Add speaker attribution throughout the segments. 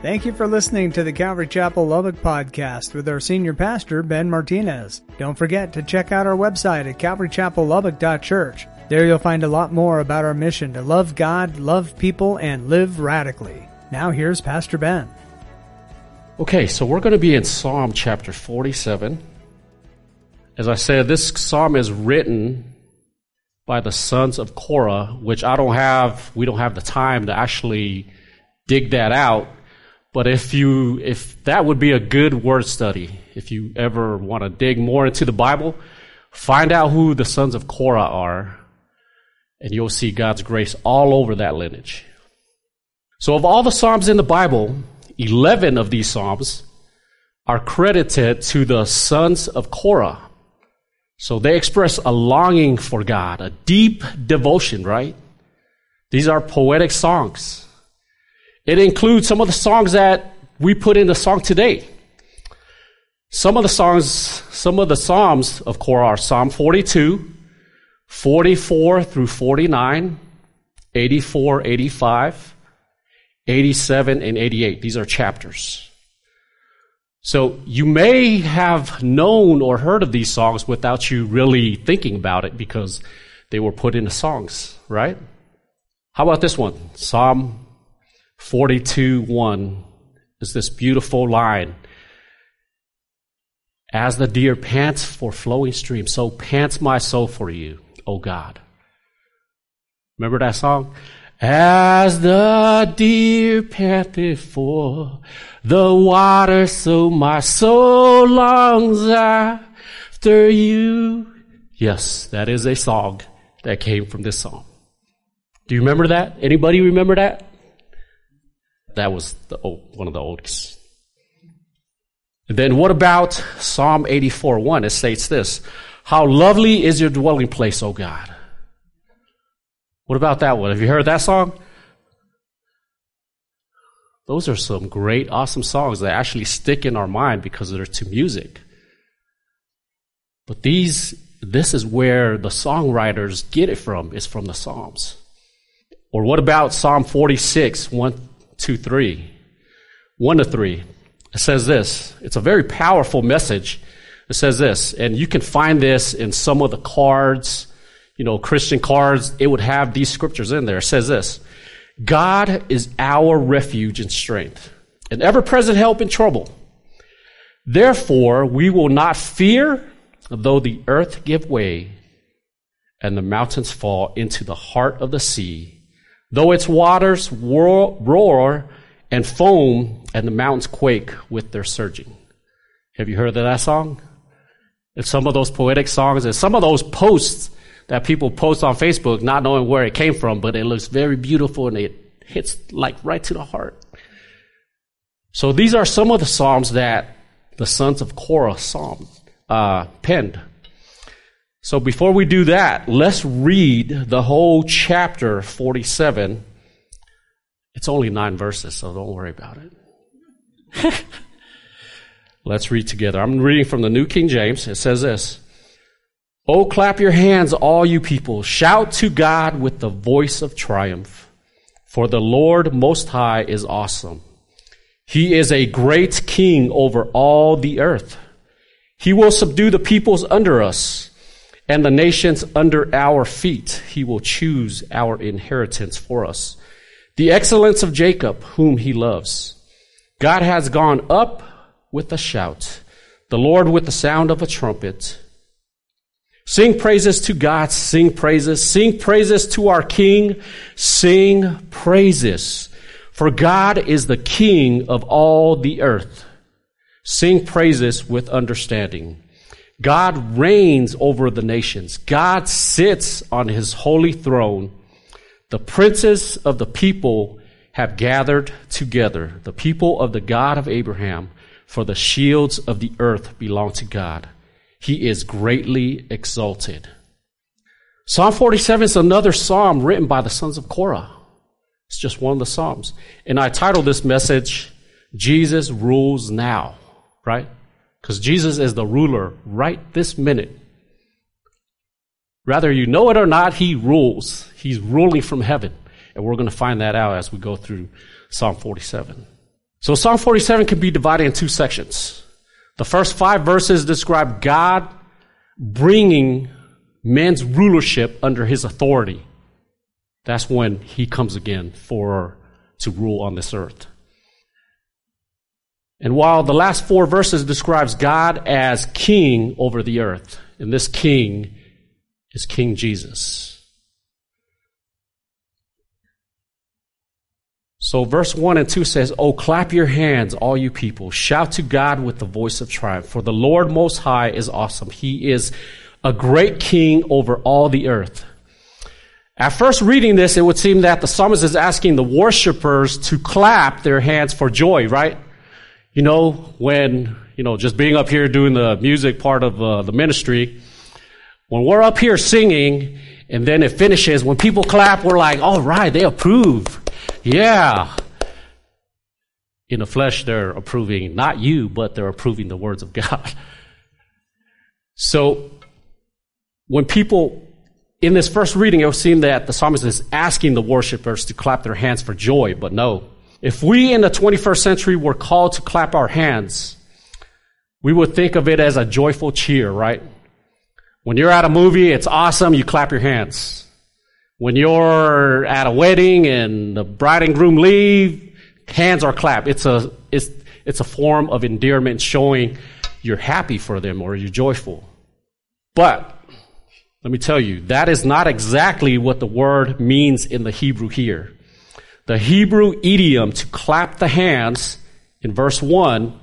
Speaker 1: Thank you for listening to the Calvary Chapel Lubbock podcast with our senior pastor, Ben Martinez. Don't forget to check out our website at calvarychapellubbock.church. There you'll find a lot more about our mission to love God, love people, and live radically. Now here's Pastor Ben.
Speaker 2: Okay, so we're going to be in Psalm chapter 47. As I said, this psalm is written by the sons of Korah, which I don't have, we don't have the time to actually dig that out. But if you, if that would be a good word study, if you ever want to dig more into the Bible, find out who the sons of Korah are, and you'll see God's grace all over that lineage. So of all the Psalms in the Bible, 11 of these Psalms are credited to the sons of Korah. So they express a longing for God, a deep devotion, right? These are poetic songs. It includes some of the songs that we put in the song today. Some of the songs, some of the Psalms of Korah are Psalm 42, 44 through 49, 84, 85, 87, and 88. These are chapters. So you may have known or heard of these songs without you really thinking about it because they were put into songs, right? How about this one? Psalm 42 1 is this beautiful line. As the deer pants for flowing streams, so pants my soul for you, O God. Remember that song? As the deer panteth for the water, so my soul longs after you. Yes, that is a song that came from this song. Do you remember that? Anybody remember that? That was the old, one of the oldest. Then what about Psalm 84 1? It states this How lovely is your dwelling place, O God. What about that one? Have you heard that song? Those are some great, awesome songs that actually stick in our mind because they're to music. But these, this is where the songwriters get it from. It's from the Psalms. Or what about Psalm 46, 1 2 3. 1 to 3. It says this. It's a very powerful message. It says this, and you can find this in some of the cards, you know, Christian cards. It would have these scriptures in there. It says this God is our refuge and strength, an ever present help in trouble. Therefore, we will not fear, though the earth give way and the mountains fall into the heart of the sea Though its waters roar, and foam and the mountains quake with their surging. Have you heard of that song? It's some of those poetic songs and some of those posts that people post on Facebook, not knowing where it came from, but it looks very beautiful and it hits like right to the heart. So these are some of the psalms that the sons of Korah psalm, uh, penned. So before we do that, let's read the whole chapter 47. It's only nine verses, so don't worry about it. let's read together. I'm reading from the New King James. It says this. Oh, clap your hands, all you people. Shout to God with the voice of triumph. For the Lord Most High is awesome. He is a great king over all the earth. He will subdue the peoples under us and the nations under our feet. He will choose our inheritance for us. The excellence of Jacob, whom he loves. God has gone up with a shout, the Lord with the sound of a trumpet. Sing praises to God, sing praises, sing praises to our King, sing praises. For God is the King of all the earth. Sing praises with understanding. God reigns over the nations. God sits on his holy throne. The princes of the people have gathered together, the people of the God of Abraham, for the shields of the earth belong to God. He is greatly exalted. Psalm 47 is another psalm written by the sons of Korah. It's just one of the psalms. And I titled this message, Jesus Rules Now, right? Because Jesus is the ruler right this minute. Whether you know it or not, he rules. He's ruling from heaven. And we're going to find that out as we go through Psalm 47. So Psalm 47 can be divided in two sections. The first five verses describe God bringing man's rulership under his authority. That's when he comes again for to rule on this earth. And while the last four verses describes God as king over the earth, and this king is King Jesus. So verse 1 and 2 says, Oh, clap your hands, all you people. Shout to God with the voice of triumph. For the Lord Most High is awesome. He is a great king over all the earth. At first reading this, it would seem that the psalmist is asking the worshipers to clap their hands for joy, right? You know, when, you know, just being up here doing the music part of uh, the ministry, when we're up here singing and then it finishes, when people clap, we're like, all right, they approve. Yeah. In the flesh, they're approving not you, but they're approving the words of God. So, when people, in this first reading, it would seem that the psalmist is asking the worshipers to clap their hands for joy, but no. If we in the 21st century were called to clap our hands, we would think of it as a joyful cheer, right? When you're at a movie, it's awesome, you clap your hands. When you're at a wedding and the bride and groom leave, hands are clapped. It's a, it's, it's a form of endearment showing you're happy for them or you're joyful. But, let me tell you, that is not exactly what the word means in the Hebrew here. The Hebrew idiom to clap the hands in verse 1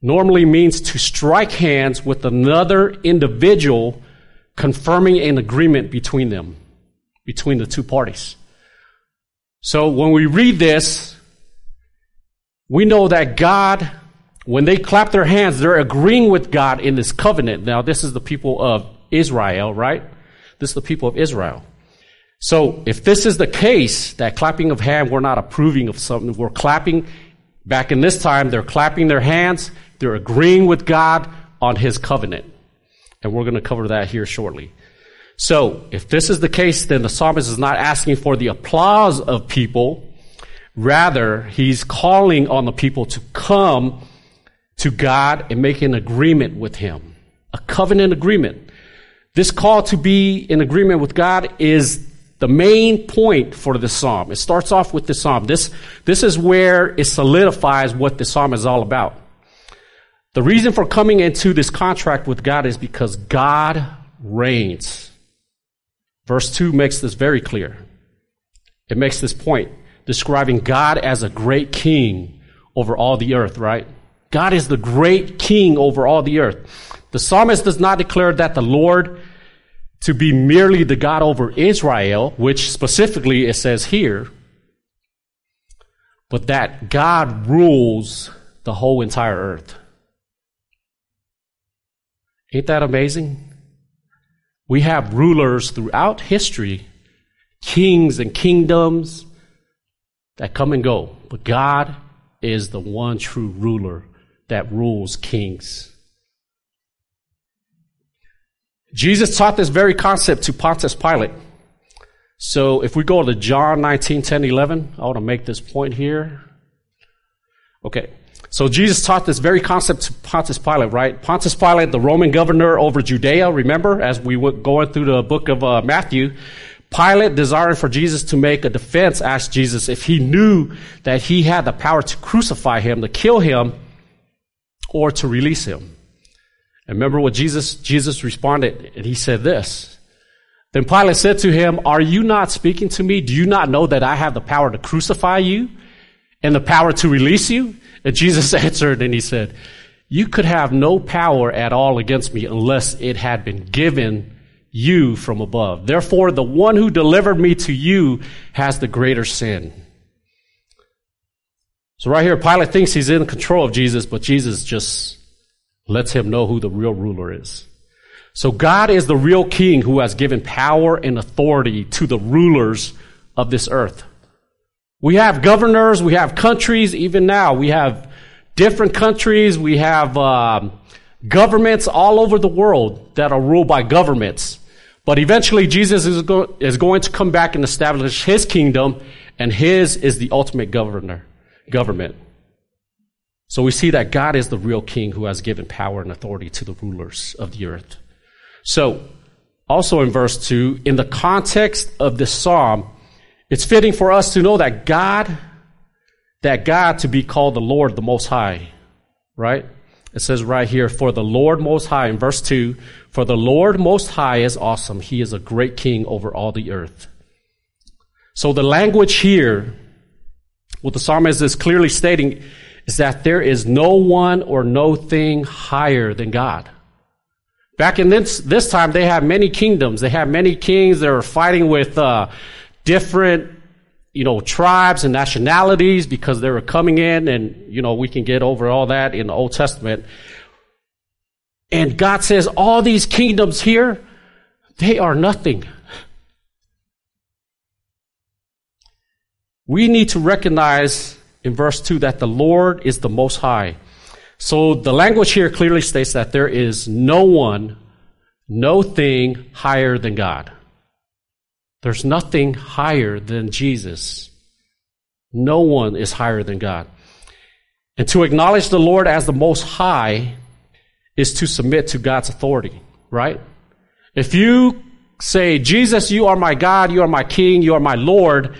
Speaker 2: normally means to strike hands with another individual, confirming an agreement between them, between the two parties. So when we read this, we know that God, when they clap their hands, they're agreeing with God in this covenant. Now, this is the people of Israel, right? This is the people of Israel. So, if this is the case, that clapping of hand, we're not approving of something, we're clapping, back in this time, they're clapping their hands, they're agreeing with God on his covenant. And we're going to cover that here shortly. So, if this is the case, then the psalmist is not asking for the applause of people. Rather, he's calling on the people to come to God and make an agreement with him. A covenant agreement. This call to be in agreement with God is the main point for the psalm. It starts off with the psalm. This, this is where it solidifies what the psalm is all about. The reason for coming into this contract with God is because God reigns. Verse 2 makes this very clear. It makes this point, describing God as a great king over all the earth, right? God is the great king over all the earth. The psalmist does not declare that the Lord to be merely the God over Israel, which specifically it says here, but that God rules the whole entire earth. Ain't that amazing? We have rulers throughout history, kings and kingdoms that come and go. But God is the one true ruler that rules kings. Jesus taught this very concept to Pontius Pilate. So if we go to John 19, 10, 11, I want to make this point here. Okay. So Jesus taught this very concept to Pontius Pilate, right? Pontius Pilate, the Roman governor over Judea, remember, as we were going through the book of uh, Matthew, Pilate, desiring for Jesus to make a defense, asked Jesus if he knew that he had the power to crucify him, to kill him, or to release him. And remember what Jesus, Jesus responded, and he said this. Then Pilate said to him, Are you not speaking to me? Do you not know that I have the power to crucify you and the power to release you? And Jesus answered and he said, You could have no power at all against me unless it had been given you from above. Therefore, the one who delivered me to you has the greater sin. So right here, Pilate thinks he's in control of Jesus, but Jesus just lets him know who the real ruler is. So God is the real king who has given power and authority to the rulers of this earth. We have governors, we have countries, even now we have different countries, we have um, governments all over the world that are ruled by governments. But eventually Jesus is, go- is going to come back and establish his kingdom, and his is the ultimate governor, government. So we see that God is the real king who has given power and authority to the rulers of the earth. So, also in verse 2, in the context of this psalm, it's fitting for us to know that God, that God to be called the Lord the Most High, right? It says right here, for the Lord Most High, in verse 2, for the Lord Most High is awesome. He is a great king over all the earth. So the language here, what the psalmist is clearly stating, is that there is no one or no thing higher than God. Back in this, this time, they had many kingdoms. They had many kings. They were fighting with uh, different, you know, tribes and nationalities because they were coming in, and you know, we can get over all that in the Old Testament. And God says, all these kingdoms here, they are nothing. We need to recognize in verse 2 that the Lord is the Most High. So the language here clearly states that there is no one, no thing higher than God. There's nothing higher than Jesus. No one is higher than God. And to acknowledge the Lord as the Most High is to submit to God's authority, right? If you say, Jesus, you are my God, you are my King, you are my Lord,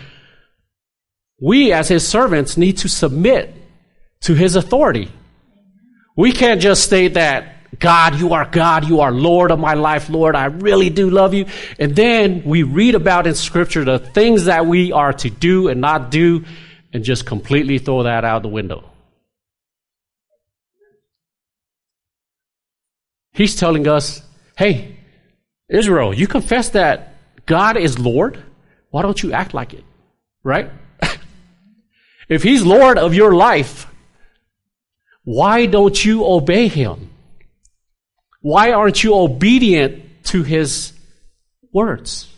Speaker 2: we as his servants need to submit to his authority. We can't just state that, God, you are God, you are Lord of my life, Lord, I really do love you. And then we read about in scripture the things that we are to do and not do and just completely throw that out the window. He's telling us, hey, Israel, you confess that God is Lord. Why don't you act like it? Right? If He's Lord of your life, why don't you obey Him? Why aren't you obedient to His words?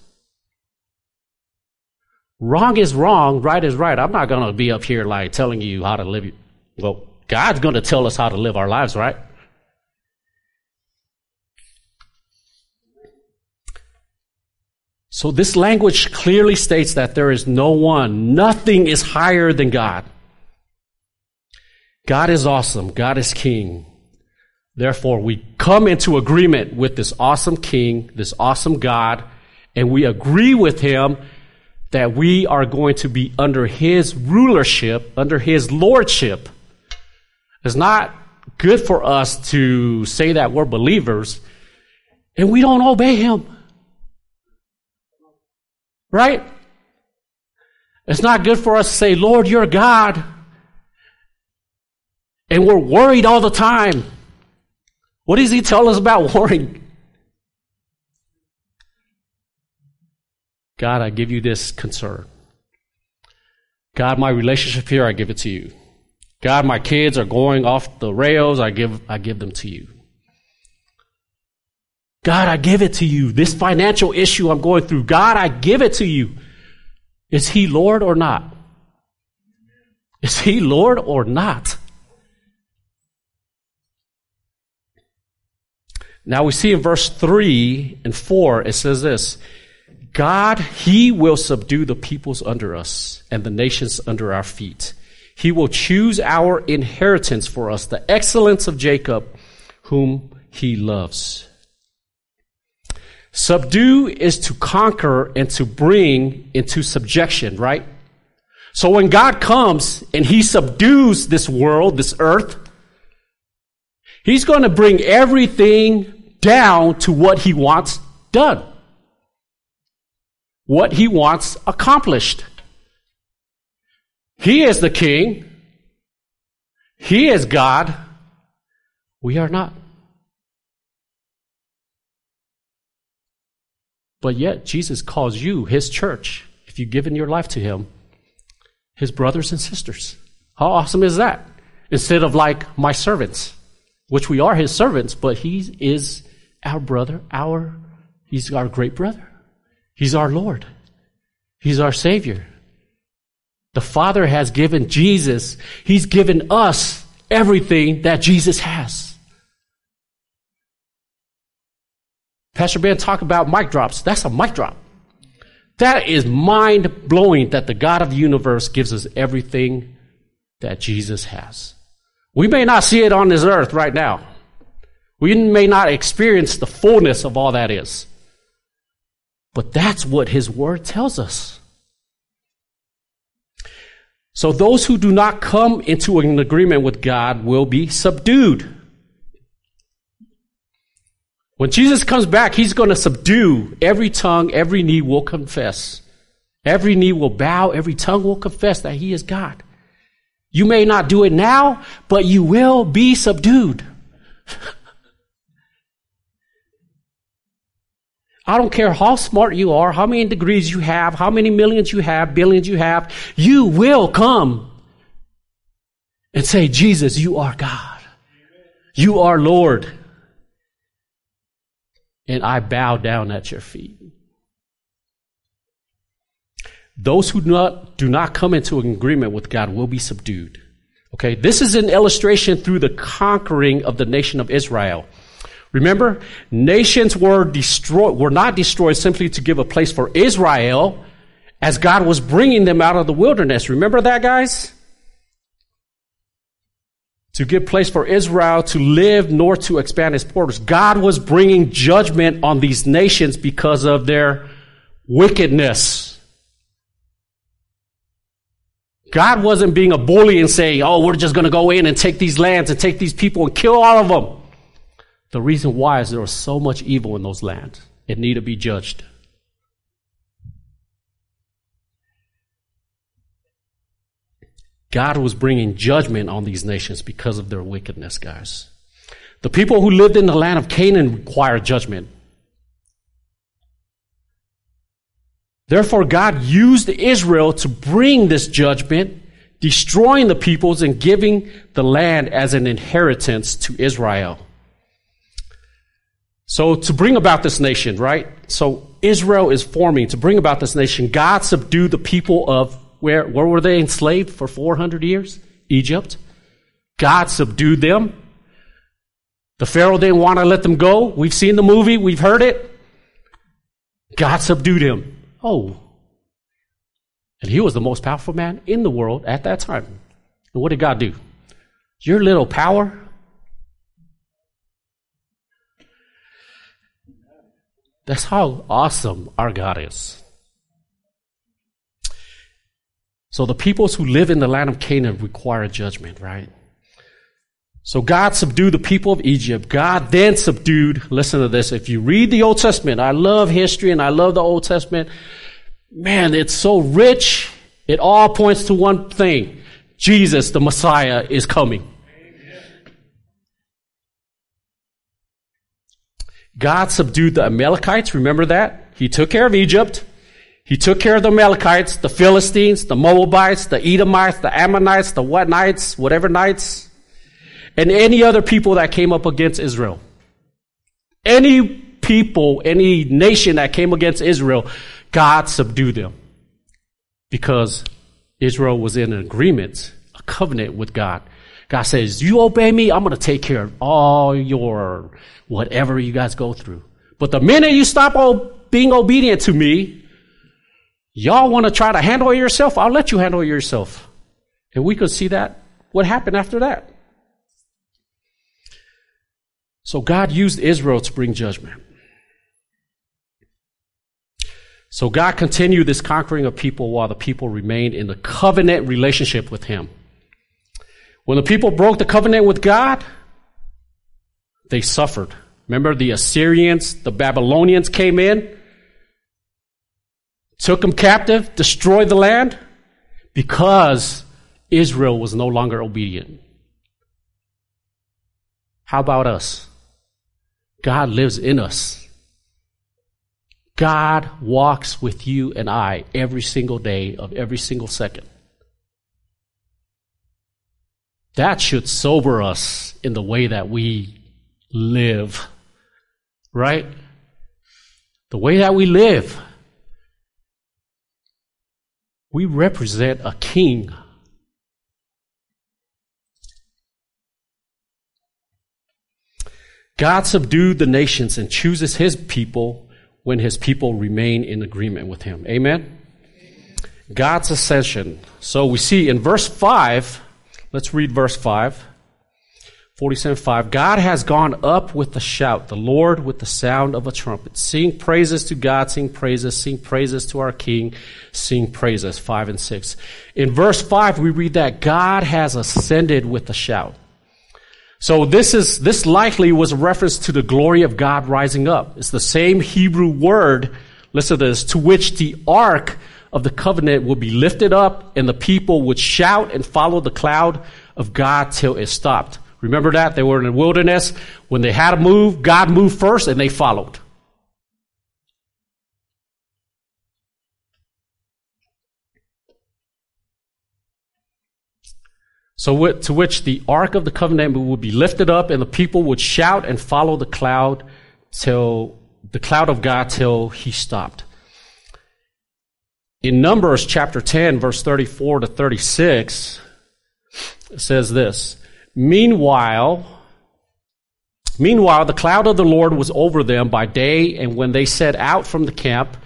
Speaker 2: Wrong is wrong, right is right. I'm not going to be up here like telling you how to live. Well, God's going to tell us how to live our lives, right? So this language clearly states that there is no one, nothing is higher than God. God is awesome. God is king. Therefore, we come into agreement with this awesome king, this awesome God, and we agree with him that we are going to be under his rulership, under his lordship. It's not good for us to say that we're believers and we don't obey him. Right? It's not good for us to say, Lord, you're God. And we're worried all the time. What does he tell us about worrying? God, I give you this concern. God, my relationship here, I give it to you. God, my kids are going off the rails, I give, I give them to you. God, I give it to you. This financial issue I'm going through, God, I give it to you. Is He Lord or not? Is He Lord or not? Now we see in verse 3 and 4, it says this God, He will subdue the peoples under us and the nations under our feet. He will choose our inheritance for us, the excellence of Jacob, whom He loves. Subdue is to conquer and to bring into subjection, right? So when God comes and He subdues this world, this earth, He's going to bring everything down to what He wants done. What He wants accomplished. He is the King. He is God. We are not. But yet, Jesus calls you, his church, if you've given your life to him, his brothers and sisters. How awesome is that? Instead of like my servants, which we are his servants, but he is our brother, our, he's our great brother. He's our Lord. He's our Savior. The Father has given Jesus, He's given us everything that Jesus has. Pastor Ben talked about mic drops. That's a mic drop. That is mind blowing that the God of the universe gives us everything that Jesus has. We may not see it on this earth right now. We may not experience the fullness of all that is. But that's what His Word tells us. So those who do not come into an agreement with God will be subdued. When Jesus comes back, He's going to subdue every tongue, every knee will confess. Every knee will bow, every tongue will confess that He is God. You may not do it now, but you will be subdued. I don't care how smart you are, how many degrees you have, how many millions you have, billions you have, you will come and say, Jesus, you are God. You are Lord. And I bow down at your feet. Those who do not, do not come into agreement with God will be subdued. Okay, this is an illustration through the conquering of the nation of Israel. Remember, nations were destroyed, were not destroyed simply to give a place for Israel as God was bringing them out of the wilderness. Remember that, guys? To give place for Israel to live nor to expand its borders. God was bringing judgment on these nations because of their wickedness. God wasn't being a bully and saying, oh, we're just going to go in and take these lands and take these people and kill all of them. The reason why is there was so much evil in those lands. It needed to be judged. God was bringing judgment on these nations because of their wickedness, guys. The people who lived in the land of Canaan required judgment. Therefore, God used Israel to bring this judgment, destroying the peoples and giving the land as an inheritance to Israel. So to bring about this nation, right? So Israel is forming to bring about this nation. God subdued the people of where, where were they enslaved for 400 years? Egypt. God subdued them. The Pharaoh didn't want to let them go. We've seen the movie. We've heard it. God subdued him. Oh. And he was the most powerful man in the world at that time. And what did God do? Your little power, That's how awesome our God is. So the peoples who live in the land of Canaan require judgment, right? So God subdued the people of Egypt. God then subdued, listen to this, if you read the Old Testament, I love history and I love the Old Testament. Man, it's so rich. It all points to one thing. Jesus, the Messiah, is coming. God subdued the Amalekites. Remember that? He took care of Egypt. He took care of the Amalekites, the Philistines, the Moabites, the Edomites, the Ammonites, the what knights, whatever knights, and any other people that came up against Israel. Any people, any nation that came against Israel, God subdued them. Because Israel was in an agreement, a covenant with God. God says, you obey me, I'm going to take care of all your whatever you guys go through. But the minute you stop being obedient to me, y'all want to try to handle yourself, I'll let you handle yourself. And we could see that, what happened after that. So God used Israel to bring judgment. So God continued this conquering of people while the people remained in the covenant relationship with Him. When the people broke the covenant with God, they suffered. Remember the Assyrians, the Babylonians came in, took them captive, destroyed the land because Israel was no longer obedient. How about us? God lives in us. God walks with you and I every single day of every single second. That should sober us in the way that we live. Right? The way that we live. We represent a king. God subdued the nations and chooses his people when his people remain in agreement with him. Amen? God's ascension. So we see in verse 5, Let's read verse 5. 47:5 God has gone up with a shout, the Lord with the sound of a trumpet. Sing praises to God, sing praises, sing praises to our King, sing praises. 5 and 6. In verse 5, we read that God has ascended with a shout. So this is, this likely was a reference to the glory of God rising up. It's the same Hebrew word, listen to this, to which the ark of the covenant would be lifted up and the people would shout and follow the cloud of God till it stopped. Remember that? They were in the wilderness. When they had to move, God moved first and they followed. So to which the ark of the covenant would be lifted up and the people would shout and follow the cloud till the cloud of God till he stopped. In Numbers chapter 10 verse 34 to 36 it says this, Meanwhile, meanwhile, the cloud of the Lord was over them by day, and when they set out from the camp,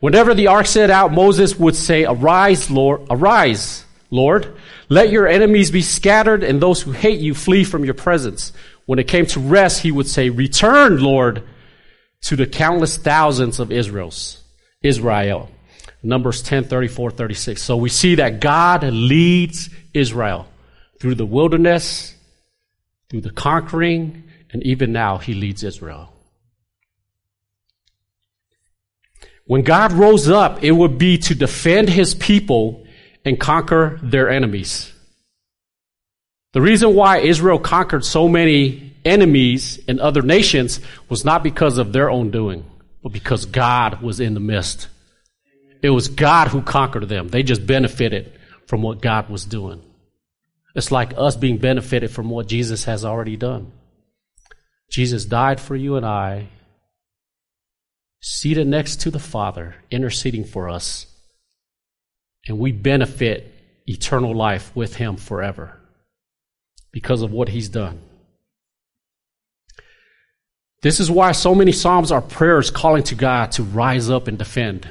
Speaker 2: whenever the ark set out, Moses would say, Arise, Lord, arise, Lord. Let your enemies be scattered, and those who hate you flee from your presence. When it came to rest, he would say, Return, Lord, to the countless thousands of Israel's, Israel. Numbers 10, 34, 36. So we see that God leads Israel through the wilderness, through the conquering, and even now he leads Israel. When God rose up, it would be to defend his people and conquer their enemies. The reason why Israel conquered so many enemies in other nations was not because of their own doing, but because God was in the midst. It was God who conquered them. They just benefited from what God was doing. It's like us being benefited from what Jesus has already done. Jesus died for you and I, seated next to the Father, interceding for us, and we benefit eternal life with Him forever because of what He's done. This is why so many Psalms are prayers calling to God to rise up and defend.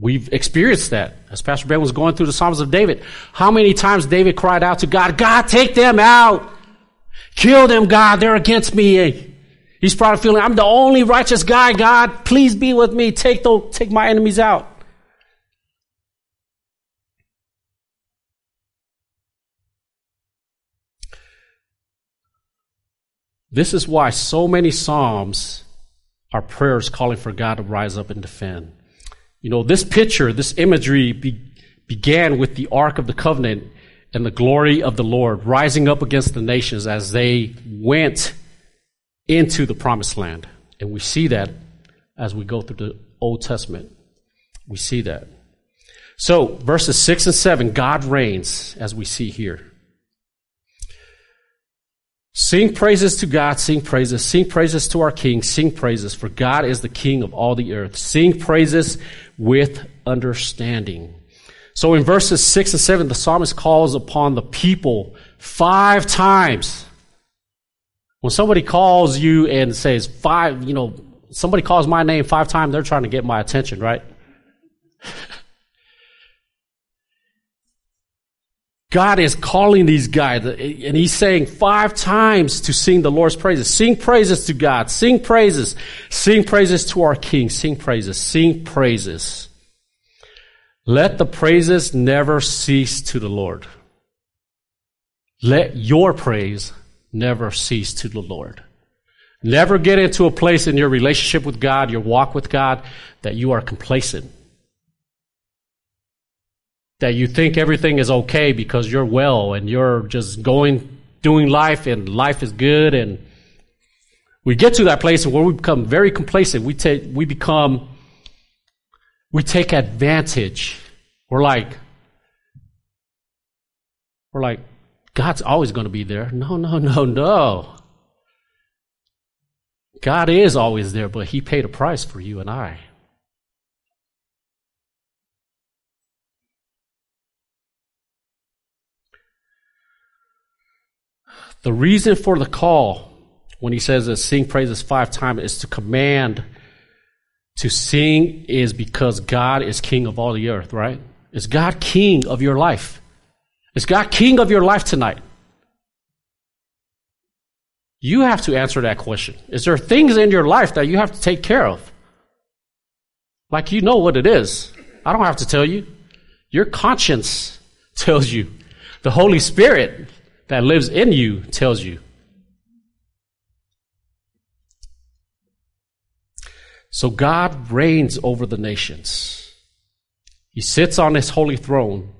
Speaker 2: We've experienced that as Pastor Ben was going through the Psalms of David. How many times David cried out to God, God, take them out. Kill them, God. They're against me. He's probably feeling, I'm the only righteous guy, God. Please be with me. Take, the, take my enemies out. This is why so many Psalms are prayers calling for God to rise up and defend. You know, this picture, this imagery be, began with the Ark of the Covenant and the glory of the Lord rising up against the nations as they went into the promised land. And we see that as we go through the Old Testament. We see that. So, verses 6 and 7, God reigns, as we see here. Sing praises to God, sing praises, sing praises to our King, sing praises, for God is the King of all the earth. Sing praises with understanding. So in verses 6 and 7, the psalmist calls upon the people five times. When somebody calls you and says five, you know, somebody calls my name five times, they're trying to get my attention, right? God is calling these guys, and He's saying five times to sing the Lord's praises. Sing praises to God. Sing praises. Sing praises to our King. Sing praises. Sing praises. Let the praises never cease to the Lord. Let your praise never cease to the Lord. Never get into a place in your relationship with God, your walk with God, that you are complacent that you think everything is okay because you're well and you're just going, doing life and life is good. And we get to that place where we become very complacent. We take, we become, we take advantage. We're like, we're like, God's always going to be there. No, no, no, no. God is always there, but He paid a price for you and I. The reason for the call, when he says that sing praises five times, is to command to sing is because God is king of all the earth, right? Is God king of your life? Is God king of your life tonight? You have to answer that question. Is there things in your life that you have to take care of? Like you know what it is. I don't have to tell you. Your conscience tells you. The Holy Spirit that lives in you tells you. So God reigns over the nations. He sits on his holy throne.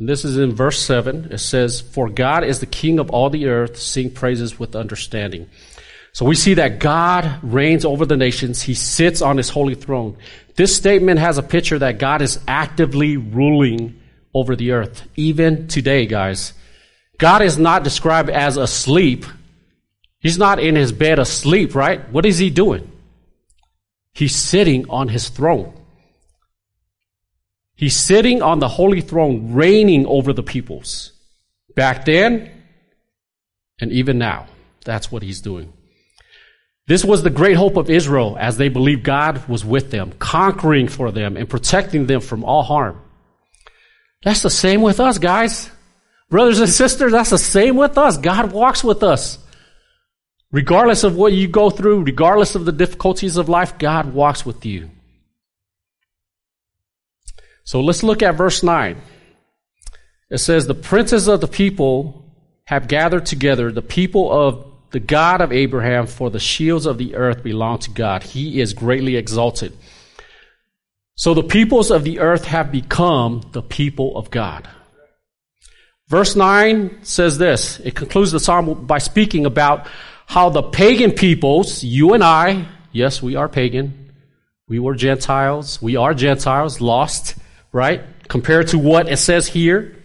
Speaker 2: And this is in verse 7. It says, For God is the king of all the earth, sing praises with understanding. So we see that God reigns over the nations. He sits on his holy throne. This statement has a picture that God is actively ruling over the earth, even today, guys. God is not described as asleep. He's not in his bed asleep, right? What is he doing? He's sitting on his throne. He's sitting on the holy throne, reigning over the peoples. Back then, and even now, that's what he's doing. This was the great hope of Israel as they believed God was with them, conquering for them and protecting them from all harm. That's the same with us, guys. Brothers and sisters, that's the same with us. God walks with us. Regardless of what you go through, regardless of the difficulties of life, God walks with you. So let's look at verse 9. It says, The princes of the people have gathered together, the people of the God of Abraham, for the shields of the earth belong to God. He is greatly exalted. So the peoples of the earth have become the people of God. Verse 9 says this. It concludes the psalm by speaking about how the pagan peoples, you and I, yes, we are pagan. We were Gentiles. We are Gentiles, lost, right? Compared to what it says here.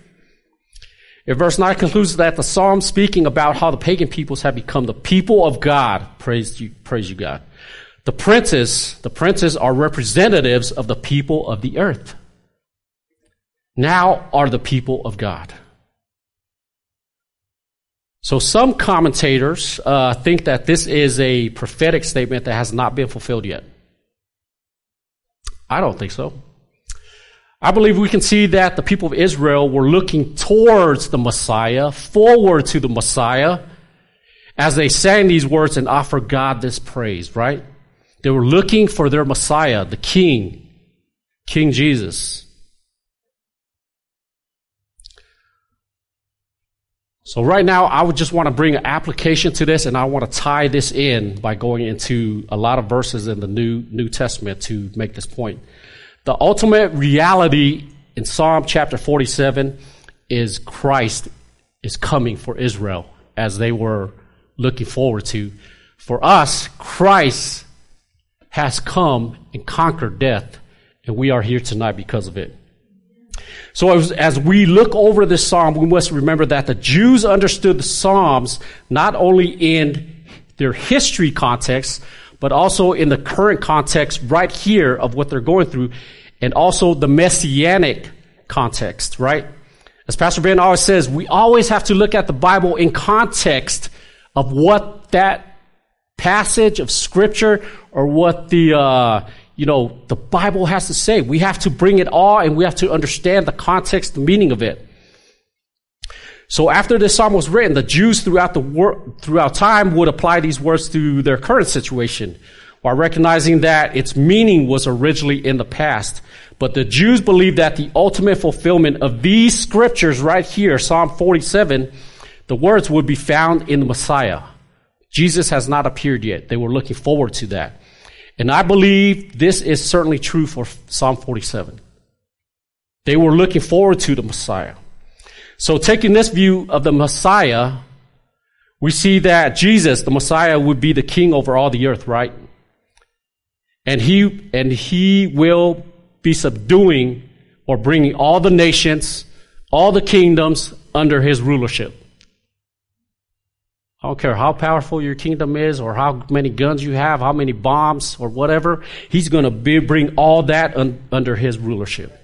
Speaker 2: In verse 9 concludes that the psalm speaking about how the pagan peoples have become the people of God. Praise you, praise you God. The princes, the princes are representatives of the people of the earth. Now are the people of God. So some commentators uh, think that this is a prophetic statement that has not been fulfilled yet. I don't think so. I believe we can see that the people of Israel were looking towards the Messiah, forward to the Messiah, as they sang these words and offered God this praise, right? They were looking for their Messiah, the King, King Jesus. So right now, I would just want to bring an application to this, and I want to tie this in by going into a lot of verses in the New New Testament to make this point. The ultimate reality in Psalm chapter 47 is Christ is coming for Israel as they were looking forward to. For us, Christ has come and conquered death, and we are here tonight because of it. So as, as, we look over this psalm, we must remember that the Jews understood the psalms not only in their history context, but also in the current context right here of what they're going through and also the messianic context, right? As Pastor Ben always says, we always have to look at the Bible in context of what that passage of scripture or what the, uh, you know, the Bible has to say. We have to bring it all and we have to understand the context, the meaning of it. So after this psalm was written, the Jews throughout the wor- throughout time would apply these words to their current situation while recognizing that its meaning was originally in the past. But the Jews believed that the ultimate fulfillment of these scriptures right here, Psalm 47, the words would be found in the Messiah. Jesus has not appeared yet. They were looking forward to that. And I believe this is certainly true for Psalm 47. They were looking forward to the Messiah. So taking this view of the Messiah, we see that Jesus, the Messiah, would be the king over all the earth, right? And he, and he will be subduing or bringing all the nations, all the kingdoms under his rulership. I don't care how powerful your kingdom is or how many guns you have, how many bombs or whatever. He's going to bring all that un, under his rulership.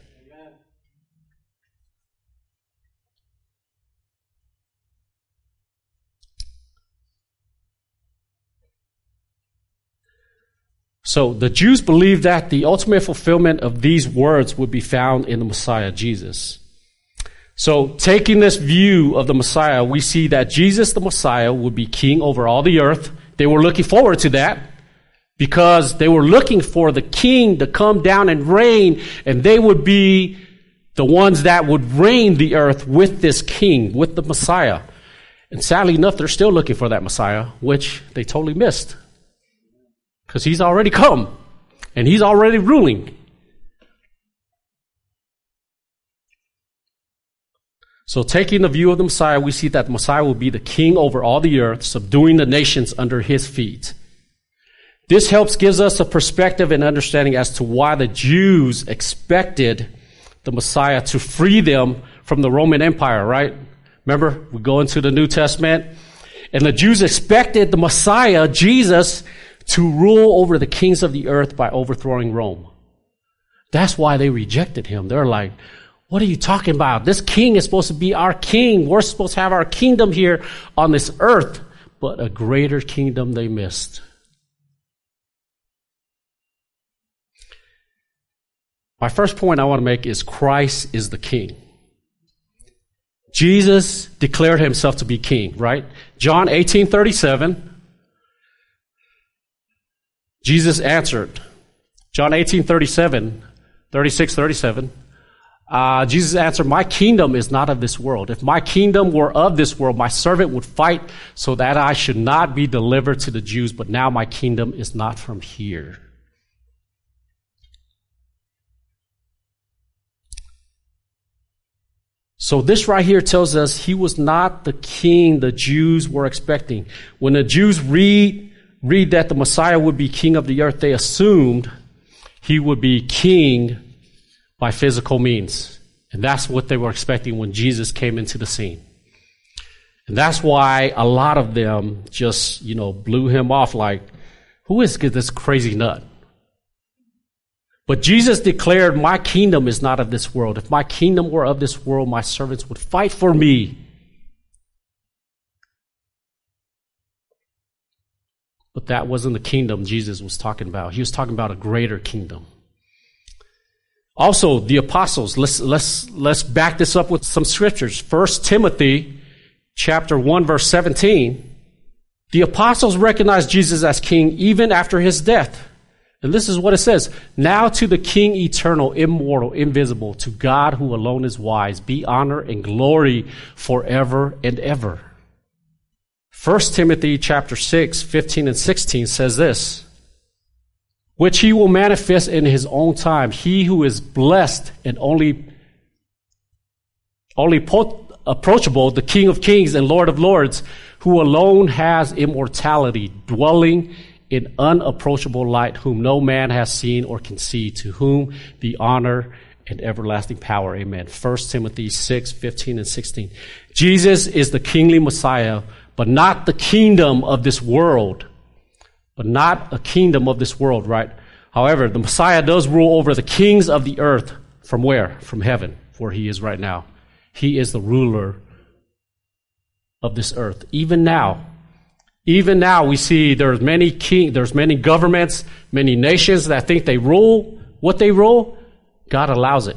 Speaker 2: So the Jews believed that the ultimate fulfillment of these words would be found in the Messiah, Jesus. So, taking this view of the Messiah, we see that Jesus, the Messiah, would be king over all the earth. They were looking forward to that because they were looking for the king to come down and reign, and they would be the ones that would reign the earth with this king, with the Messiah. And sadly enough, they're still looking for that Messiah, which they totally missed. Because he's already come, and he's already ruling. So, taking the view of the Messiah, we see that Messiah will be the king over all the earth, subduing the nations under his feet. This helps gives us a perspective and understanding as to why the Jews expected the Messiah to free them from the Roman Empire, right? Remember, we go into the New Testament, and the Jews expected the Messiah, Jesus, to rule over the kings of the earth by overthrowing Rome. That's why they rejected him. They're like, what are you talking about? This king is supposed to be our king. We're supposed to have our kingdom here on this earth. But a greater kingdom they missed. My first point I want to make is Christ is the king. Jesus declared himself to be king, right? John 18 37. Jesus answered. John 18 37, 36 37. Uh, Jesus answered, My kingdom is not of this world. If my kingdom were of this world, my servant would fight so that I should not be delivered to the Jews, but now my kingdom is not from here. So this right here tells us he was not the king the Jews were expecting. When the Jews read, read that the Messiah would be king of the earth, they assumed he would be king by physical means. And that's what they were expecting when Jesus came into the scene. And that's why a lot of them just, you know, blew him off like, who is this crazy nut? But Jesus declared, My kingdom is not of this world. If my kingdom were of this world, my servants would fight for me. But that wasn't the kingdom Jesus was talking about. He was talking about a greater kingdom. Also, the apostles, let's, let's, let's back this up with some scriptures. First Timothy chapter 1 verse 17. The apostles recognized Jesus as king even after his death. And this is what it says. Now to the King eternal, immortal, invisible, to God who alone is wise, be honor and glory forever and ever. 1 Timothy chapter 6, 15 and 16 says this, which he will manifest in his own time. He who is blessed and only, only approachable, the King of kings and Lord of lords, who alone has immortality, dwelling in unapproachable light, whom no man has seen or can see, to whom the honor and everlasting power. Amen. 1 Timothy 6, 15 and 16. Jesus is the kingly Messiah, but not the kingdom of this world. But not a kingdom of this world, right? However, the Messiah does rule over the kings of the earth. From where? From heaven, where he is right now. He is the ruler of this earth. Even now, even now, we see there's many king, there's many governments, many nations that think they rule what they rule. God allows it.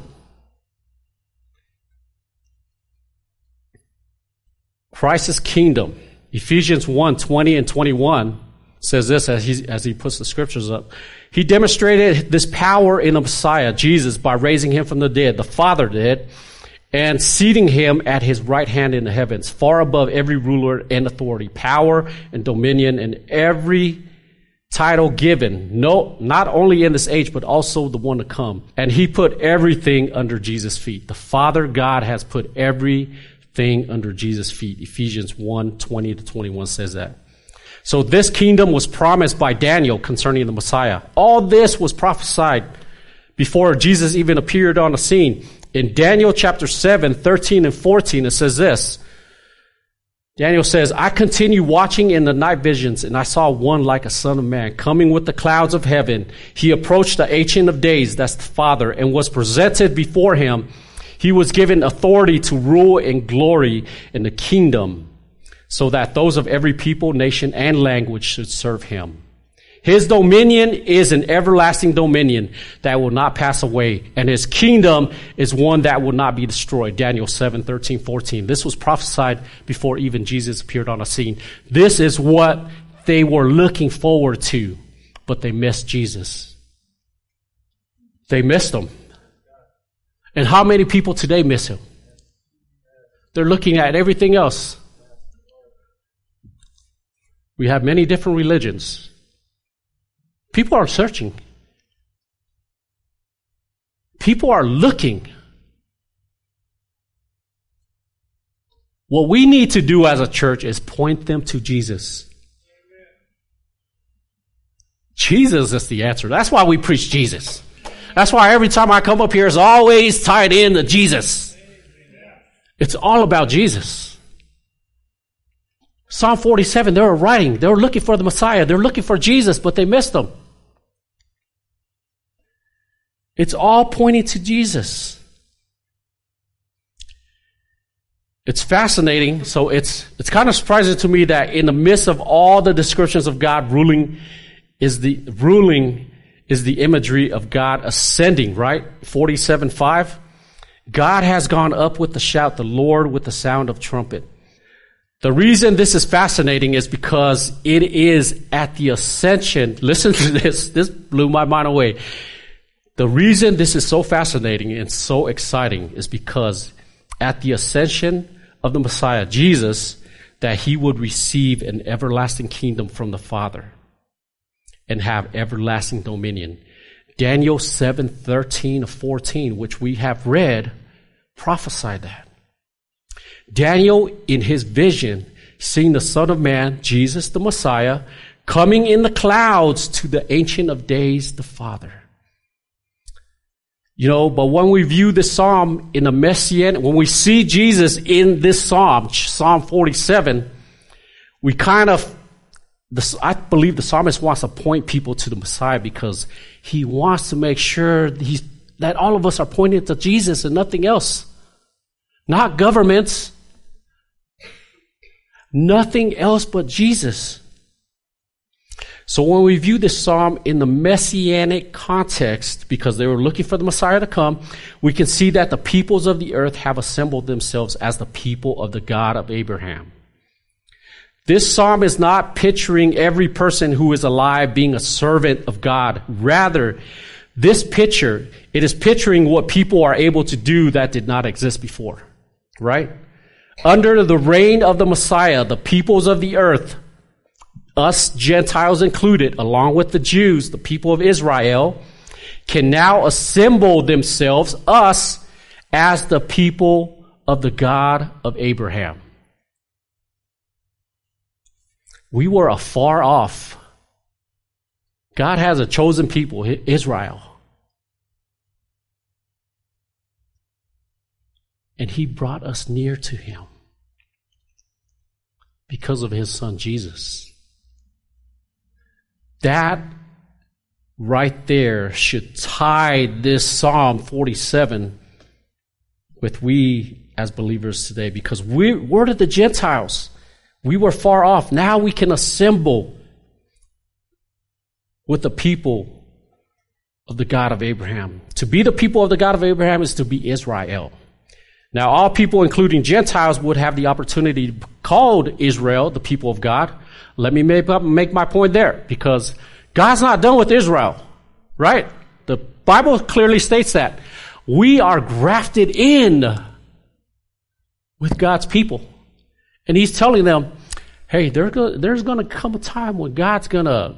Speaker 2: Christ's kingdom, Ephesians 1, 20 and 21 says this as he, as he puts the scriptures up. He demonstrated this power in the Messiah, Jesus, by raising him from the dead. The Father did and seating him at his right hand in the heavens, far above every ruler and authority, power and dominion, and every title given, no, not only in this age, but also the one to come. And he put everything under Jesus' feet. The Father God has put everything under Jesus' feet. Ephesians 1, 20 to 21 says that. So this kingdom was promised by Daniel concerning the Messiah. All this was prophesied before Jesus even appeared on the scene. In Daniel chapter 7, 13 and 14, it says this. Daniel says, I continue watching in the night visions, and I saw one like a son of man coming with the clouds of heaven. He approached the Ancient of Days, that's the Father, and was presented before him. He was given authority to rule and glory in the kingdom, so that those of every people, nation, and language should serve him. His dominion is an everlasting dominion that will not pass away, and his kingdom is one that will not be destroyed. Daniel 7, 13, 14. This was prophesied before even Jesus appeared on the scene. This is what they were looking forward to, but they missed Jesus. They missed him. And how many people today miss him? They're looking at everything else. We have many different religions. People are searching. People are looking. What we need to do as a church is point them to Jesus. Jesus is the answer. That's why we preach Jesus. That's why every time I come up here, it's always tied in to Jesus. It's all about Jesus. Psalm 47, they were writing, they were looking for the Messiah, they're looking for Jesus, but they missed him. It's all pointing to Jesus. It's fascinating. So it's, it's kind of surprising to me that in the midst of all the descriptions of God ruling is the ruling is the imagery of God ascending, right? 47 5. God has gone up with the shout, the Lord with the sound of trumpet. The reason this is fascinating is because it is at the ascension. Listen to this. This blew my mind away. The reason this is so fascinating and so exciting is because at the ascension of the Messiah, Jesus, that he would receive an everlasting kingdom from the Father and have everlasting dominion. Daniel 7, 13 14, which we have read, prophesied that. Daniel, in his vision, seeing the Son of Man, Jesus the Messiah, coming in the clouds to the Ancient of Days, the Father. You know, but when we view the psalm in a messianic, when we see Jesus in this psalm, Psalm 47, we kind of the, I believe the psalmist wants to point people to the Messiah because he wants to make sure that all of us are pointing to Jesus and nothing else. Not governments. Nothing else but Jesus. So when we view this psalm in the messianic context, because they were looking for the Messiah to come, we can see that the peoples of the earth have assembled themselves as the people of the God of Abraham. This psalm is not picturing every person who is alive being a servant of God. Rather, this picture, it is picturing what people are able to do that did not exist before. Right? Under the reign of the Messiah, the peoples of the earth, us Gentiles included, along with the Jews, the people of Israel, can now assemble themselves, us, as the people of the God of Abraham. We were afar off. God has a chosen people, Israel. And he brought us near to him because of his son Jesus. That right there should tie this Psalm 47 with we as believers today because we, we're to the Gentiles. We were far off. Now we can assemble with the people of the God of Abraham. To be the people of the God of Abraham is to be Israel. Now, all people, including Gentiles, would have the opportunity to Israel, the people of God. Let me make, up, make my point there, because God's not done with Israel, right? The Bible clearly states that. We are grafted in with God's people. And he's telling them, hey, there's going to come a time when God's going to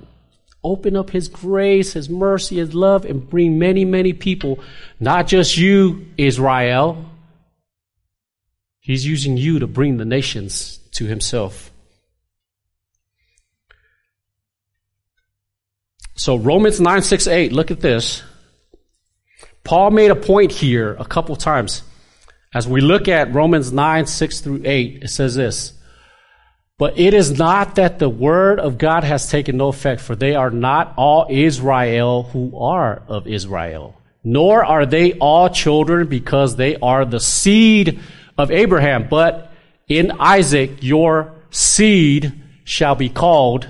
Speaker 2: open up his grace, his mercy, his love, and bring many, many people, not just you, Israel. He's using you to bring the nations to himself. So Romans 9, 6, 8, look at this. Paul made a point here a couple times. As we look at Romans 9, 6 through 8, it says this. But it is not that the word of God has taken no effect, for they are not all Israel who are of Israel, nor are they all children because they are the seed of Abraham. But in Isaac your seed shall be called.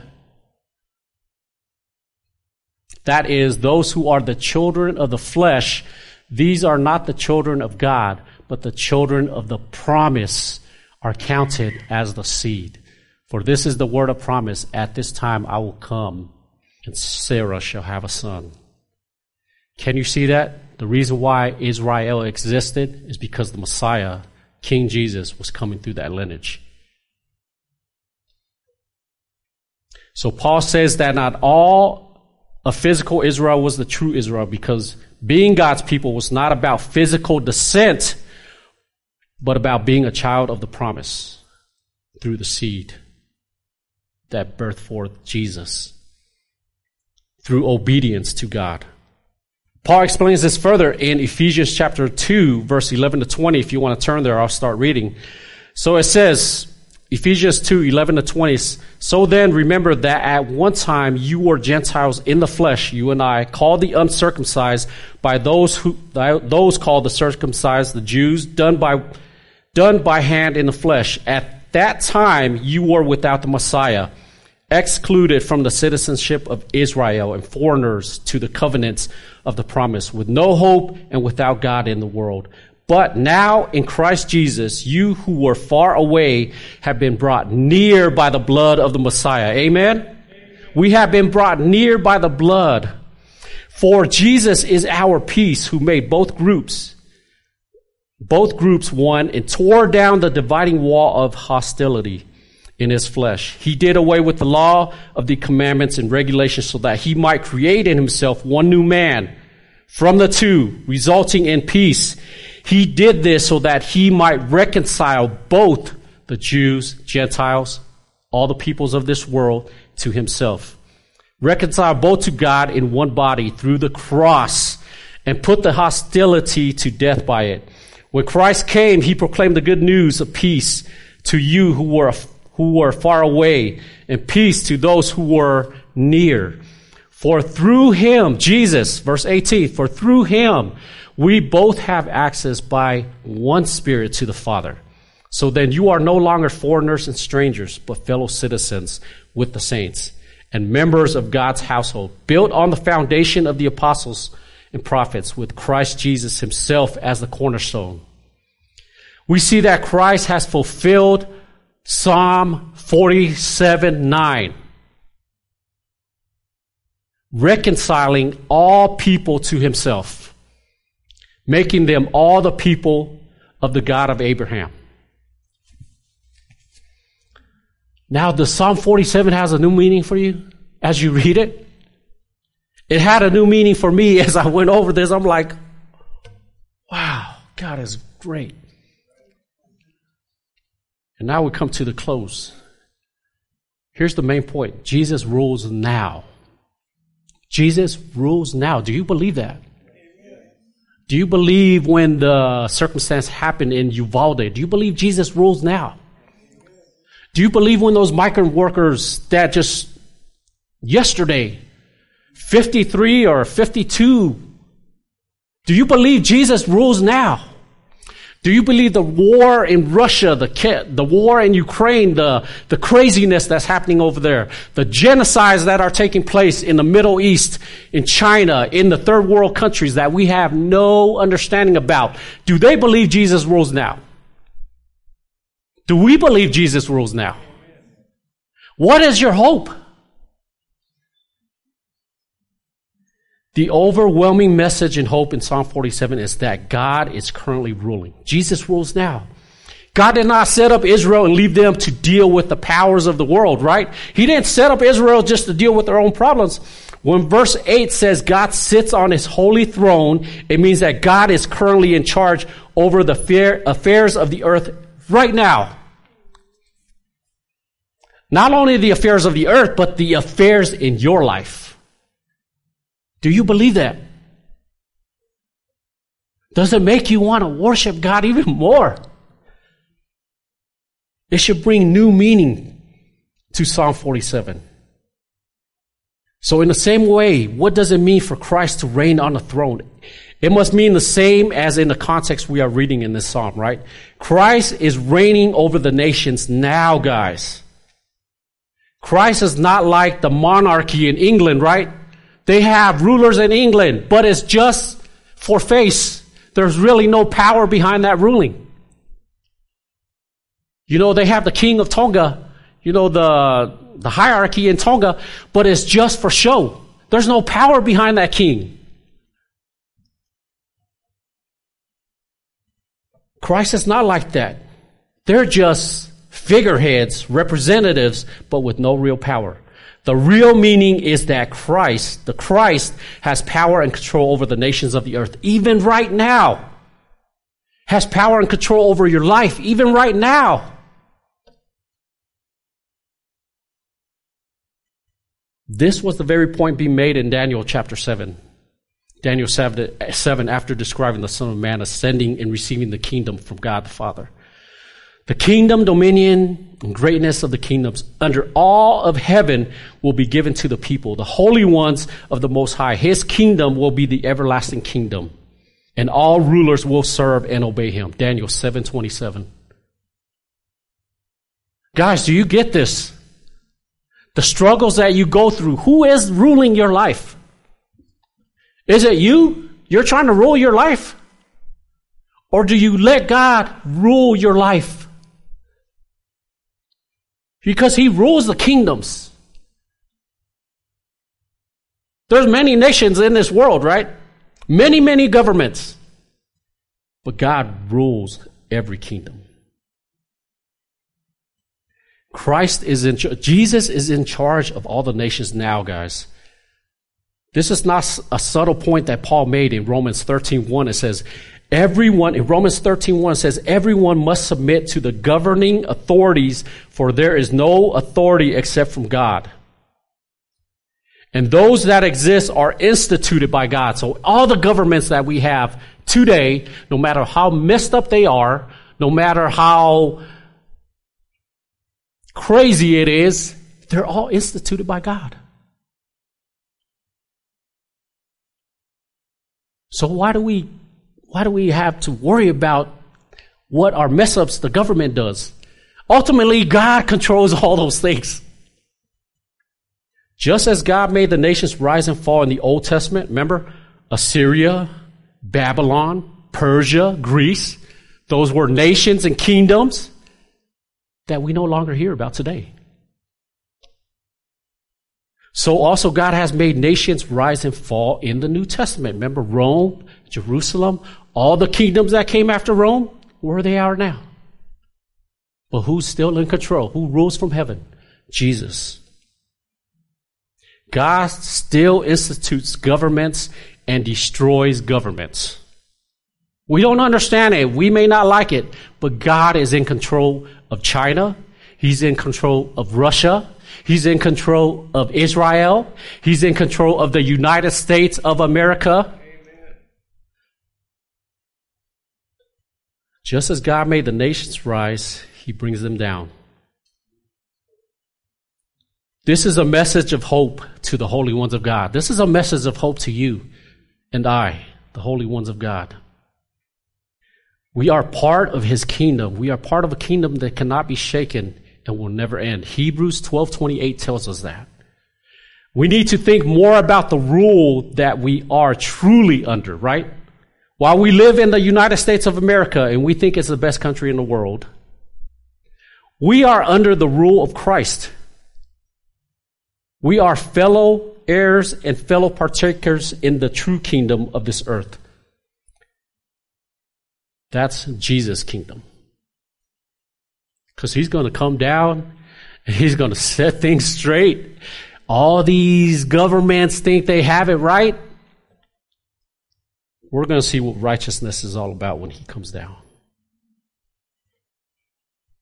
Speaker 2: That is, those who are the children of the flesh, these are not the children of God, but the children of the promise are counted as the seed. For this is the word of promise. At this time I will come, and Sarah shall have a son. Can you see that? The reason why Israel existed is because the Messiah, King Jesus, was coming through that lineage. So Paul says that not all of physical Israel was the true Israel because being God's people was not about physical descent, but about being a child of the promise through the seed that birthed forth Jesus through obedience to God. Paul explains this further in Ephesians chapter 2, verse 11 to 20. If you want to turn there, I'll start reading. So it says, Ephesians 2, 11 to 20. So then remember that at one time you were Gentiles in the flesh, you and I, called the uncircumcised by those who, those called the circumcised, the Jews, done by, done by hand in the flesh. At that time you were without the Messiah, excluded from the citizenship of Israel and foreigners to the covenants of the promise, with no hope and without God in the world. But now in Christ Jesus, you who were far away have been brought near by the blood of the Messiah. Amen? Amen? We have been brought near by the blood. For Jesus is our peace who made both groups, both groups one and tore down the dividing wall of hostility in his flesh. He did away with the law of the commandments and regulations so that he might create in himself one new man from the two, resulting in peace he did this so that he might reconcile both the Jews, Gentiles, all the peoples of this world to himself. Reconcile both to God in one body through the cross and put the hostility to death by it. When Christ came, he proclaimed the good news of peace to you who were, who were far away and peace to those who were near. For through him, Jesus, verse 18, for through him, we both have access by one Spirit to the Father. So then you are no longer foreigners and strangers, but fellow citizens with the saints and members of God's household, built on the foundation of the apostles and prophets with Christ Jesus himself as the cornerstone. We see that Christ has fulfilled Psalm 47 9 reconciling all people to himself making them all the people of the God of Abraham. Now, does Psalm 47 has a new meaning for you as you read it? It had a new meaning for me as I went over this. I'm like, wow, God is great. And now we come to the close. Here's the main point Jesus rules now. Jesus rules now. Do you believe that? Do you believe when the circumstance happened in Uvalde? Do you believe Jesus rules now? Do you believe when those migrant workers that just yesterday, 53 or 52, do you believe Jesus rules now? Do you believe the war in Russia, the, the war in Ukraine, the, the craziness that's happening over there, the genocides that are taking place in the Middle East, in China, in the third world countries that we have no understanding about, do they believe Jesus rules now? Do we believe Jesus rules now? What is your hope? The overwhelming message and hope in Psalm 47 is that God is currently ruling. Jesus rules now. God did not set up Israel and leave them to deal with the powers of the world, right? He didn't set up Israel just to deal with their own problems. When verse 8 says God sits on his holy throne, it means that God is currently in charge over the affairs of the earth right now. Not only the affairs of the earth, but the affairs in your life. Do you believe that? Does it make you want to worship God even more? It should bring new meaning to Psalm 47. So, in the same way, what does it mean for Christ to reign on the throne? It must mean the same as in the context we are reading in this psalm, right? Christ is reigning over the nations now, guys. Christ is not like the monarchy in England, right? They have rulers in England, but it's just for face. There's really no power behind that ruling. You know, they have the king of Tonga, you know, the, the hierarchy in Tonga, but it's just for show. There's no power behind that king. Christ is not like that. They're just figureheads, representatives, but with no real power. The real meaning is that Christ, the Christ, has power and control over the nations of the earth, even right now. Has power and control over your life, even right now. This was the very point being made in Daniel chapter 7. Daniel 7, 7 after describing the Son of Man ascending and receiving the kingdom from God the Father. The kingdom, dominion, and greatness of the kingdoms under all of heaven will be given to the people, the holy ones of the Most High. His kingdom will be the everlasting kingdom, and all rulers will serve and obey him. Daniel 7:27. Guys, do you get this? The struggles that you go through, who is ruling your life? Is it you? You're trying to rule your life? Or do you let God rule your life? Because He rules the kingdoms. There's many nations in this world, right? Many, many governments. But God rules every kingdom. Christ is in, Jesus is in charge of all the nations now, guys. This is not a subtle point that Paul made in Romans 13:1. It says, everyone, in Romans 13:1 says, everyone must submit to the governing authorities, for there is no authority except from God. And those that exist are instituted by God. So all the governments that we have today, no matter how messed up they are, no matter how crazy it is, they're all instituted by God. So why do we why do we have to worry about what our mess ups the government does? Ultimately, God controls all those things. Just as God made the nations rise and fall in the Old Testament, remember Assyria, Babylon, Persia, Greece, those were nations and kingdoms that we no longer hear about today. So also God has made nations rise and fall in the New Testament. Remember Rome, Jerusalem, all the kingdoms that came after Rome, where they are now. But who's still in control? Who rules from heaven? Jesus. God still institutes governments and destroys governments. We don't understand it. We may not like it, but God is in control of China. He's in control of Russia. He's in control of Israel. He's in control of the United States of America. Amen. Just as God made the nations rise, He brings them down. This is a message of hope to the holy ones of God. This is a message of hope to you and I, the holy ones of God. We are part of his kingdom. We are part of a kingdom that cannot be shaken and will never end. Hebrews 12:28 tells us that. We need to think more about the rule that we are truly under, right? While we live in the United States of America and we think it's the best country in the world, we are under the rule of Christ. We are fellow heirs and fellow partakers in the true kingdom of this earth. That's Jesus' kingdom. Because he's going to come down and he's going to set things straight. All these governments think they have it right. We're going to see what righteousness is all about when he comes down.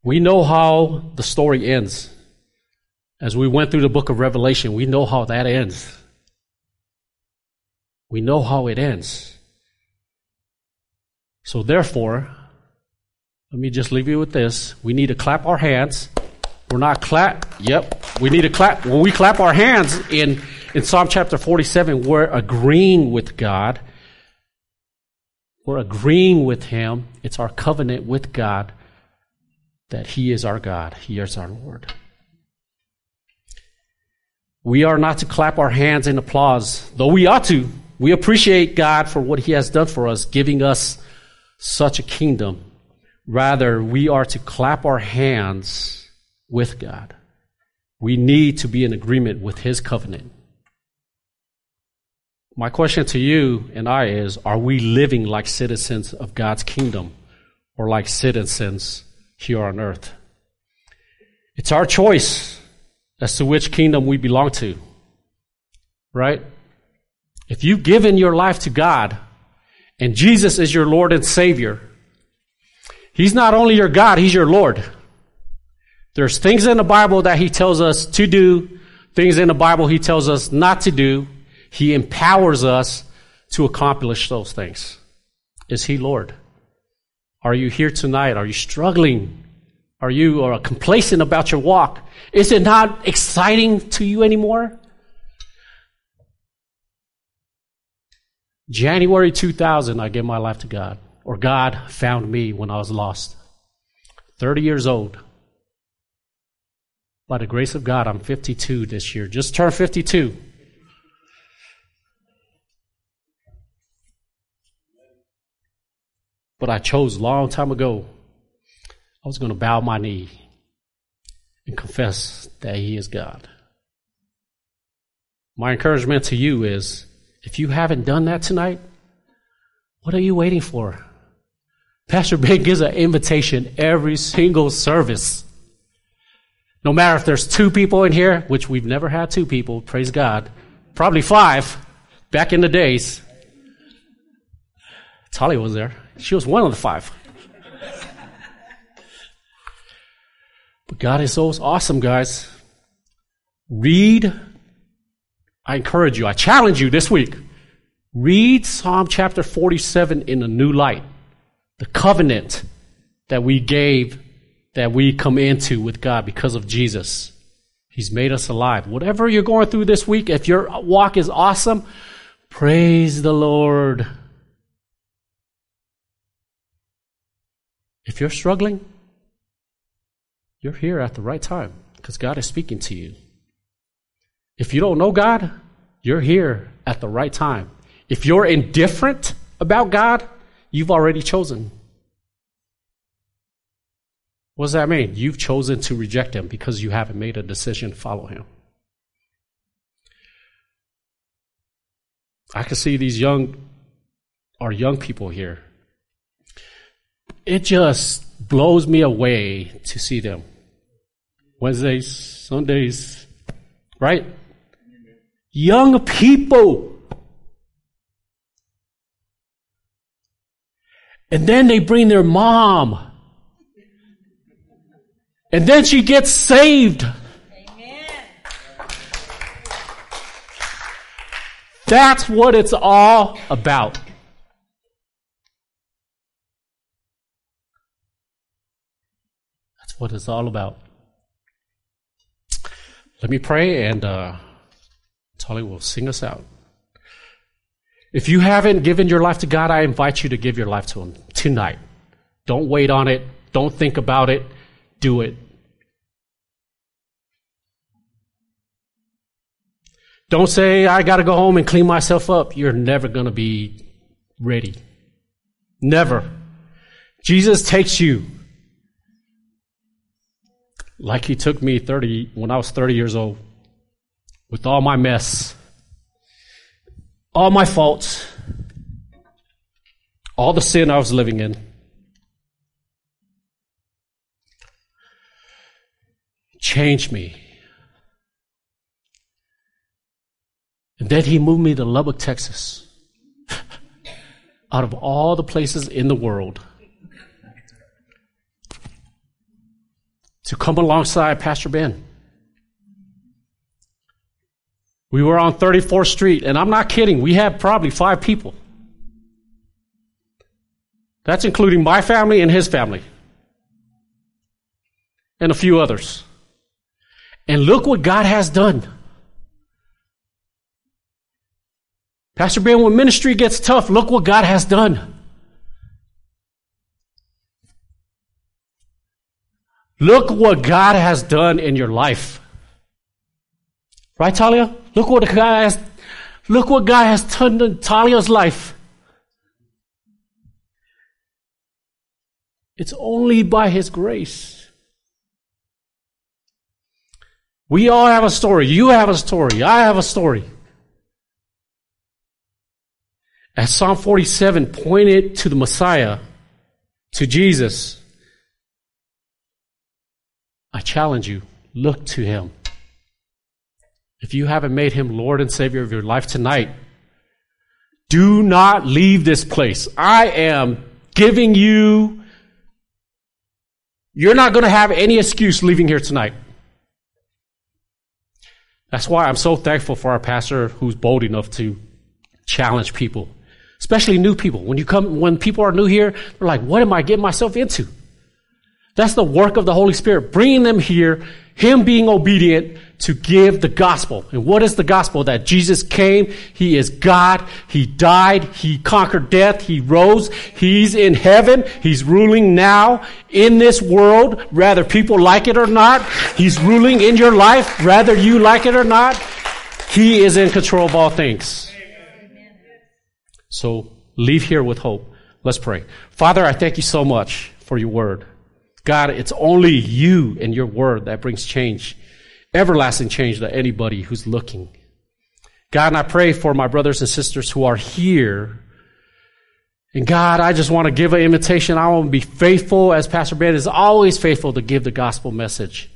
Speaker 2: We know how the story ends. As we went through the book of Revelation, we know how that ends. We know how it ends. So, therefore, let me just leave you with this. We need to clap our hands. We're not clap. Yep. We need to clap. When we clap our hands in, in Psalm chapter 47, we're agreeing with God. We're agreeing with Him. It's our covenant with God that He is our God. He is our Lord. We are not to clap our hands in applause, though we ought to. We appreciate God for what He has done for us, giving us such a kingdom. Rather, we are to clap our hands with God. We need to be in agreement with His covenant. My question to you and I is Are we living like citizens of God's kingdom or like citizens here on earth? It's our choice as to which kingdom we belong to. Right? If you've given your life to God and Jesus is your Lord and Savior, He's not only your God, He's your Lord. There's things in the Bible that He tells us to do, things in the Bible He tells us not to do. He empowers us to accomplish those things. Is He Lord? Are you here tonight? Are you struggling? Are you uh, complacent about your walk? Is it not exciting to you anymore? January 2000, I gave my life to God, or God found me when I was lost. 30 years old. By the grace of God, I'm 52 this year. Just turned 52. But I chose a long time ago. I was going to bow my knee and confess that He is God. My encouragement to you is if you haven't done that tonight, what are you waiting for? Pastor Ben gives an invitation every single service. No matter if there's two people in here, which we've never had two people, praise God, probably five back in the days. Tali was there. She was one of the five. but God is so awesome, guys. Read I encourage you, I challenge you this week. Read Psalm chapter 47 in a new light. The covenant that we gave, that we come into with God because of Jesus. He's made us alive. Whatever you're going through this week, if your walk is awesome, praise the Lord. If you're struggling, you're here at the right time because God is speaking to you. If you don't know God, you're here at the right time. If you're indifferent about God, you've already chosen. What does that mean? You've chosen to reject Him because you haven't made a decision to follow Him. I can see these young, our young people here. It just blows me away to see them. Wednesdays, Sundays, right? young people. And then they bring their mom. And then she gets saved. Amen. That's what it's all about. What it's all about. Let me pray and uh, Tolly will sing us out. If you haven't given your life to God, I invite you to give your life to Him tonight. Don't wait on it. Don't think about it. Do it. Don't say, I got to go home and clean myself up. You're never going to be ready. Never. Jesus takes you like he took me 30 when I was 30 years old with all my mess, all my faults, all the sin I was living in. Changed me. And then he moved me to Lubbock, Texas. Out of all the places in the world. To come alongside Pastor Ben. We were on 34th Street, and I'm not kidding, we had probably five people. That's including my family and his family, and a few others. And look what God has done. Pastor Ben, when ministry gets tough, look what God has done. Look what God has done in your life. Right, Talia? Look what guy has, look what God has done in Talia's life. It's only by His grace. We all have a story. You have a story. I have a story. As Psalm 47 pointed to the Messiah, to Jesus, I challenge you, look to him. If you haven't made him Lord and Savior of your life tonight, do not leave this place. I am giving you, you're not going to have any excuse leaving here tonight. That's why I'm so thankful for our pastor who's bold enough to challenge people especially new people. When you come, when people are new here, they're like, what am I getting myself into? That's the work of the Holy Spirit, bringing them here, Him being obedient to give the gospel. And what is the gospel? That Jesus came, He is God, He died, He conquered death, He rose, He's in heaven, He's ruling now in this world, whether people like it or not. He's ruling in your life, whether you like it or not. He is in control of all things. So leave here with hope. Let's pray. Father, I thank you so much for your word. God, it's only you and your word that brings change, everlasting change to anybody who's looking. God, and I pray for my brothers and sisters who are here. And God, I just want to give an invitation. I want to be faithful as Pastor Ben is always faithful to give the gospel message.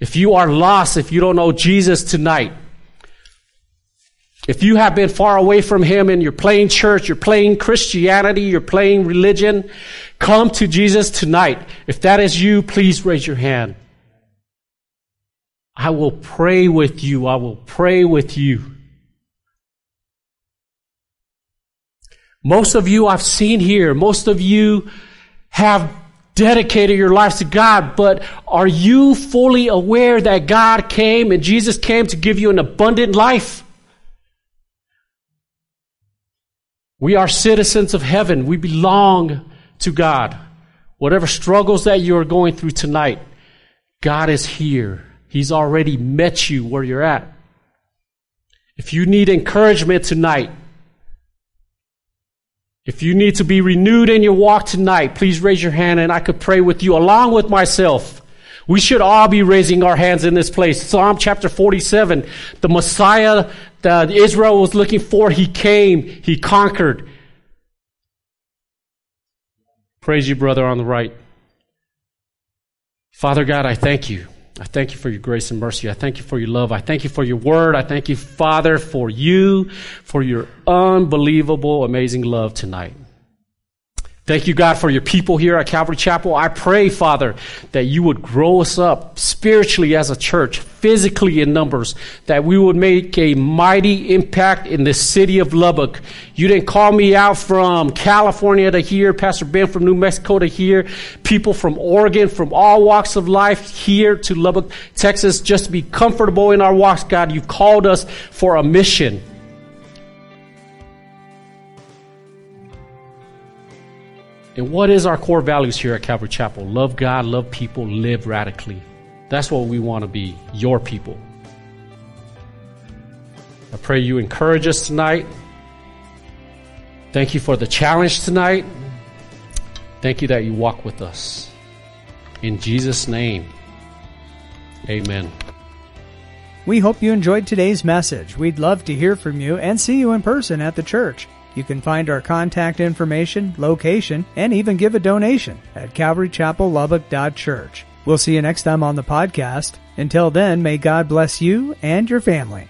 Speaker 2: If you are lost, if you don't know Jesus tonight, if you have been far away from Him and you're playing church, you're playing Christianity, you're playing religion, come to Jesus tonight. If that is you, please raise your hand. I will pray with you. I will pray with you. Most of you I've seen here, most of you have dedicated your lives to God, but are you fully aware that God came and Jesus came to give you an abundant life? We are citizens of heaven. We belong to God. Whatever struggles that you are going through tonight, God is here. He's already met you where you're at. If you need encouragement tonight, if you need to be renewed in your walk tonight, please raise your hand and I could pray with you along with myself. We should all be raising our hands in this place. Psalm chapter 47, the Messiah that Israel was looking for, he came, he conquered. Praise you, brother, on the right. Father God, I thank you. I thank you for your grace and mercy. I thank you for your love. I thank you for your word. I thank you, Father, for you, for your unbelievable, amazing love tonight. Thank you, God, for your people here at Calvary Chapel. I pray, Father, that you would grow us up spiritually as a church, physically in numbers, that we would make a mighty impact in the city of Lubbock. You didn't call me out from California to here, Pastor Ben from New Mexico to here, people from Oregon, from all walks of life here to Lubbock, Texas, just to be comfortable in our walks, God. You've called us for a mission. And what is our core values here at Calvary Chapel? Love God, love people, live radically. That's what we want to be, your people. I pray you encourage us tonight. Thank you for the challenge tonight. Thank you that you walk with us. In Jesus' name, amen.
Speaker 1: We hope you enjoyed today's message. We'd love to hear from you and see you in person at the church. You can find our contact information, location, and even give a donation at calvarychapellubbock.church. We'll see you next time on the podcast. Until then, may God bless you and your family.